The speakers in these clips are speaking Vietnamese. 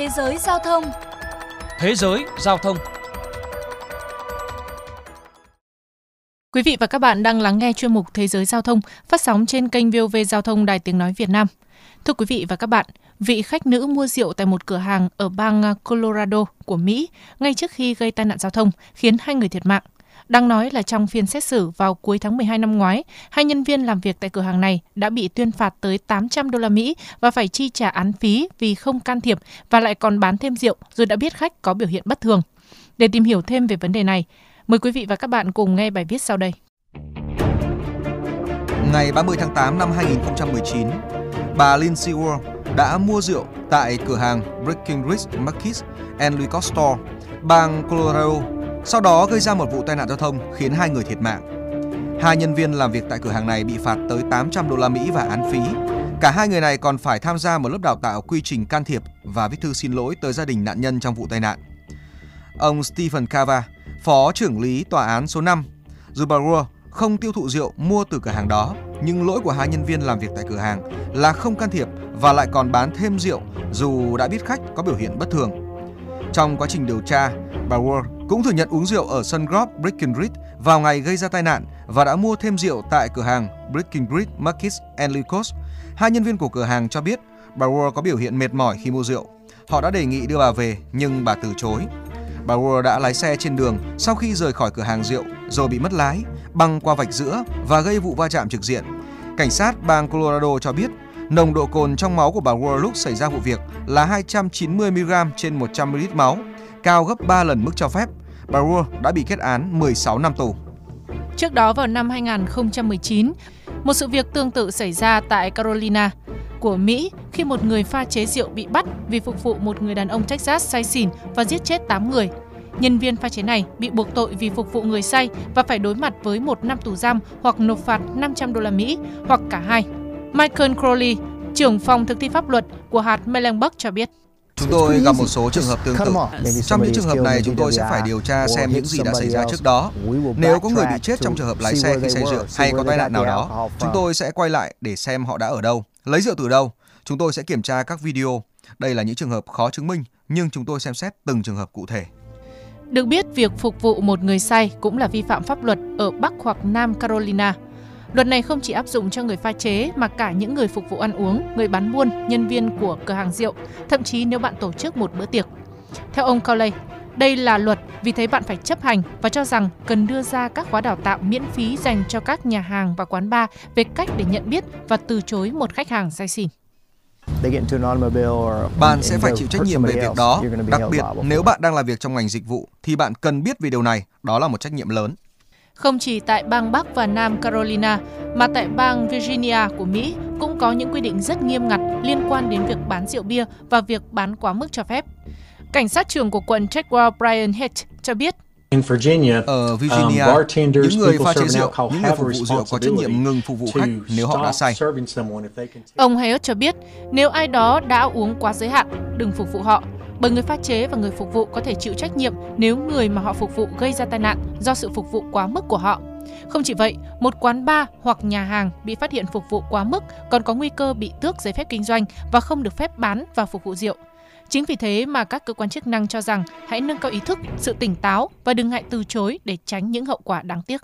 Thế giới giao thông Thế giới giao thông Quý vị và các bạn đang lắng nghe chuyên mục Thế giới giao thông phát sóng trên kênh VOV Giao thông Đài Tiếng Nói Việt Nam. Thưa quý vị và các bạn, vị khách nữ mua rượu tại một cửa hàng ở bang Colorado của Mỹ ngay trước khi gây tai nạn giao thông khiến hai người thiệt mạng. Đang nói là trong phiên xét xử vào cuối tháng 12 năm ngoái, hai nhân viên làm việc tại cửa hàng này đã bị tuyên phạt tới 800 đô la Mỹ và phải chi trả án phí vì không can thiệp và lại còn bán thêm rượu rồi đã biết khách có biểu hiện bất thường. Để tìm hiểu thêm về vấn đề này, mời quý vị và các bạn cùng nghe bài viết sau đây. Ngày 30 tháng 8 năm 2019, bà Lindsay Ward đã mua rượu tại cửa hàng Breckenridge Market and Liquor Store, bang Colorado sau đó gây ra một vụ tai nạn giao thông khiến hai người thiệt mạng. Hai nhân viên làm việc tại cửa hàng này bị phạt tới 800 đô la Mỹ và án phí. Cả hai người này còn phải tham gia một lớp đào tạo quy trình can thiệp và viết thư xin lỗi tới gia đình nạn nhân trong vụ tai nạn. Ông Stephen Cava, phó trưởng lý tòa án số 5, Zubarua không tiêu thụ rượu mua từ cửa hàng đó, nhưng lỗi của hai nhân viên làm việc tại cửa hàng là không can thiệp và lại còn bán thêm rượu dù đã biết khách có biểu hiện bất thường. Trong quá trình điều tra, bà Ward cũng thừa nhận uống rượu ở sân golf Breckenridge vào ngày gây ra tai nạn và đã mua thêm rượu tại cửa hàng Breckenridge Markets and Liquors. Hai nhân viên của cửa hàng cho biết bà Ward có biểu hiện mệt mỏi khi mua rượu. Họ đã đề nghị đưa bà về nhưng bà từ chối. Bà Ward đã lái xe trên đường sau khi rời khỏi cửa hàng rượu rồi bị mất lái, băng qua vạch giữa và gây vụ va chạm trực diện. Cảnh sát bang Colorado cho biết nồng độ cồn trong máu của bà Ward lúc xảy ra vụ việc là 290 mg trên 100 ml máu, cao gấp 3 lần mức cho phép bà Rua đã bị kết án 16 năm tù. Trước đó vào năm 2019, một sự việc tương tự xảy ra tại Carolina của Mỹ khi một người pha chế rượu bị bắt vì phục vụ một người đàn ông Texas say xỉn và giết chết 8 người. Nhân viên pha chế này bị buộc tội vì phục vụ người say và phải đối mặt với một năm tù giam hoặc nộp phạt 500 đô la Mỹ hoặc cả hai. Michael Crowley, trưởng phòng thực thi pháp luật của hạt Mecklenburg cho biết. Chúng tôi gặp một số trường hợp tương tự. Trong những trường hợp này, chúng tôi sẽ phải điều tra xem những gì đã xảy ra trước đó. Nếu có người bị chết trong trường hợp lái xe khi say rượu hay có tai nạn nào đó, chúng tôi sẽ quay lại để xem họ đã ở đâu, lấy rượu từ đâu. Chúng tôi sẽ kiểm tra các video. Đây là những trường hợp khó chứng minh, nhưng chúng tôi xem xét từng trường hợp cụ thể. Được biết, việc phục vụ một người say cũng là vi phạm pháp luật ở Bắc hoặc Nam Carolina. Luật này không chỉ áp dụng cho người pha chế mà cả những người phục vụ ăn uống, người bán buôn, nhân viên của cửa hàng rượu, thậm chí nếu bạn tổ chức một bữa tiệc. Theo ông Cowley, đây là luật vì thế bạn phải chấp hành và cho rằng cần đưa ra các khóa đào tạo miễn phí dành cho các nhà hàng và quán bar về cách để nhận biết và từ chối một khách hàng say xỉn. Bạn sẽ phải chịu trách nhiệm về việc đó, đặc biệt nếu bạn đang làm việc trong ngành dịch vụ thì bạn cần biết về điều này, đó là một trách nhiệm lớn. Không chỉ tại bang Bắc và Nam Carolina, mà tại bang Virginia của Mỹ cũng có những quy định rất nghiêm ngặt liên quan đến việc bán rượu bia và việc bán quá mức cho phép. Cảnh sát trưởng của quận Chadwell Brian Hecht cho biết ở Virginia, um, những người pha chế rượu, những người phục vụ rượu có trách nhiệm ngừng phục vụ khách nếu họ đã say. Ông Hayes cho biết, nếu ai đó đã uống quá giới hạn, đừng phục vụ họ bởi người pha chế và người phục vụ có thể chịu trách nhiệm nếu người mà họ phục vụ gây ra tai nạn do sự phục vụ quá mức của họ. Không chỉ vậy, một quán bar hoặc nhà hàng bị phát hiện phục vụ quá mức còn có nguy cơ bị tước giấy phép kinh doanh và không được phép bán và phục vụ rượu. Chính vì thế mà các cơ quan chức năng cho rằng hãy nâng cao ý thức, sự tỉnh táo và đừng ngại từ chối để tránh những hậu quả đáng tiếc.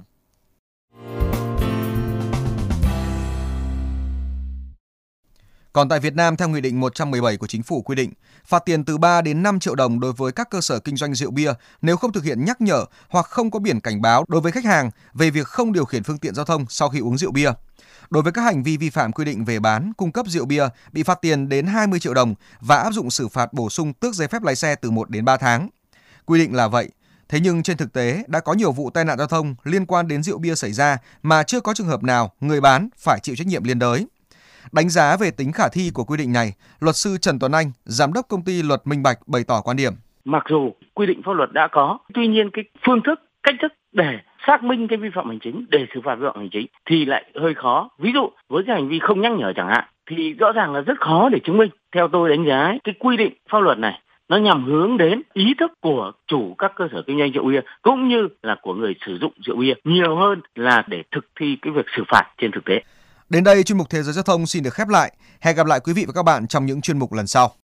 Còn tại Việt Nam, theo Nghị định 117 của Chính phủ quy định, phạt tiền từ 3 đến 5 triệu đồng đối với các cơ sở kinh doanh rượu bia nếu không thực hiện nhắc nhở hoặc không có biển cảnh báo đối với khách hàng về việc không điều khiển phương tiện giao thông sau khi uống rượu bia. Đối với các hành vi vi phạm quy định về bán, cung cấp rượu bia bị phạt tiền đến 20 triệu đồng và áp dụng xử phạt bổ sung tước giấy phép lái xe từ 1 đến 3 tháng. Quy định là vậy, Thế nhưng trên thực tế đã có nhiều vụ tai nạn giao thông liên quan đến rượu bia xảy ra mà chưa có trường hợp nào người bán phải chịu trách nhiệm liên đới. Đánh giá về tính khả thi của quy định này, luật sư Trần Tuấn Anh, giám đốc công ty Luật Minh Bạch bày tỏ quan điểm. Mặc dù quy định pháp luật đã có, tuy nhiên cái phương thức, cách thức để xác minh cái vi phạm hành chính, để xử phạt vi phạm hành chính thì lại hơi khó. Ví dụ với cái hành vi không nhắc nhở chẳng hạn thì rõ ràng là rất khó để chứng minh. Theo tôi đánh giá cái quy định pháp luật này nó nhằm hướng đến ý thức của chủ các cơ sở kinh doanh rượu bia cũng như là của người sử dụng rượu bia nhiều hơn là để thực thi cái việc xử phạt trên thực tế. Đến đây chuyên mục Thế giới giao thông xin được khép lại. Hẹn gặp lại quý vị và các bạn trong những chuyên mục lần sau.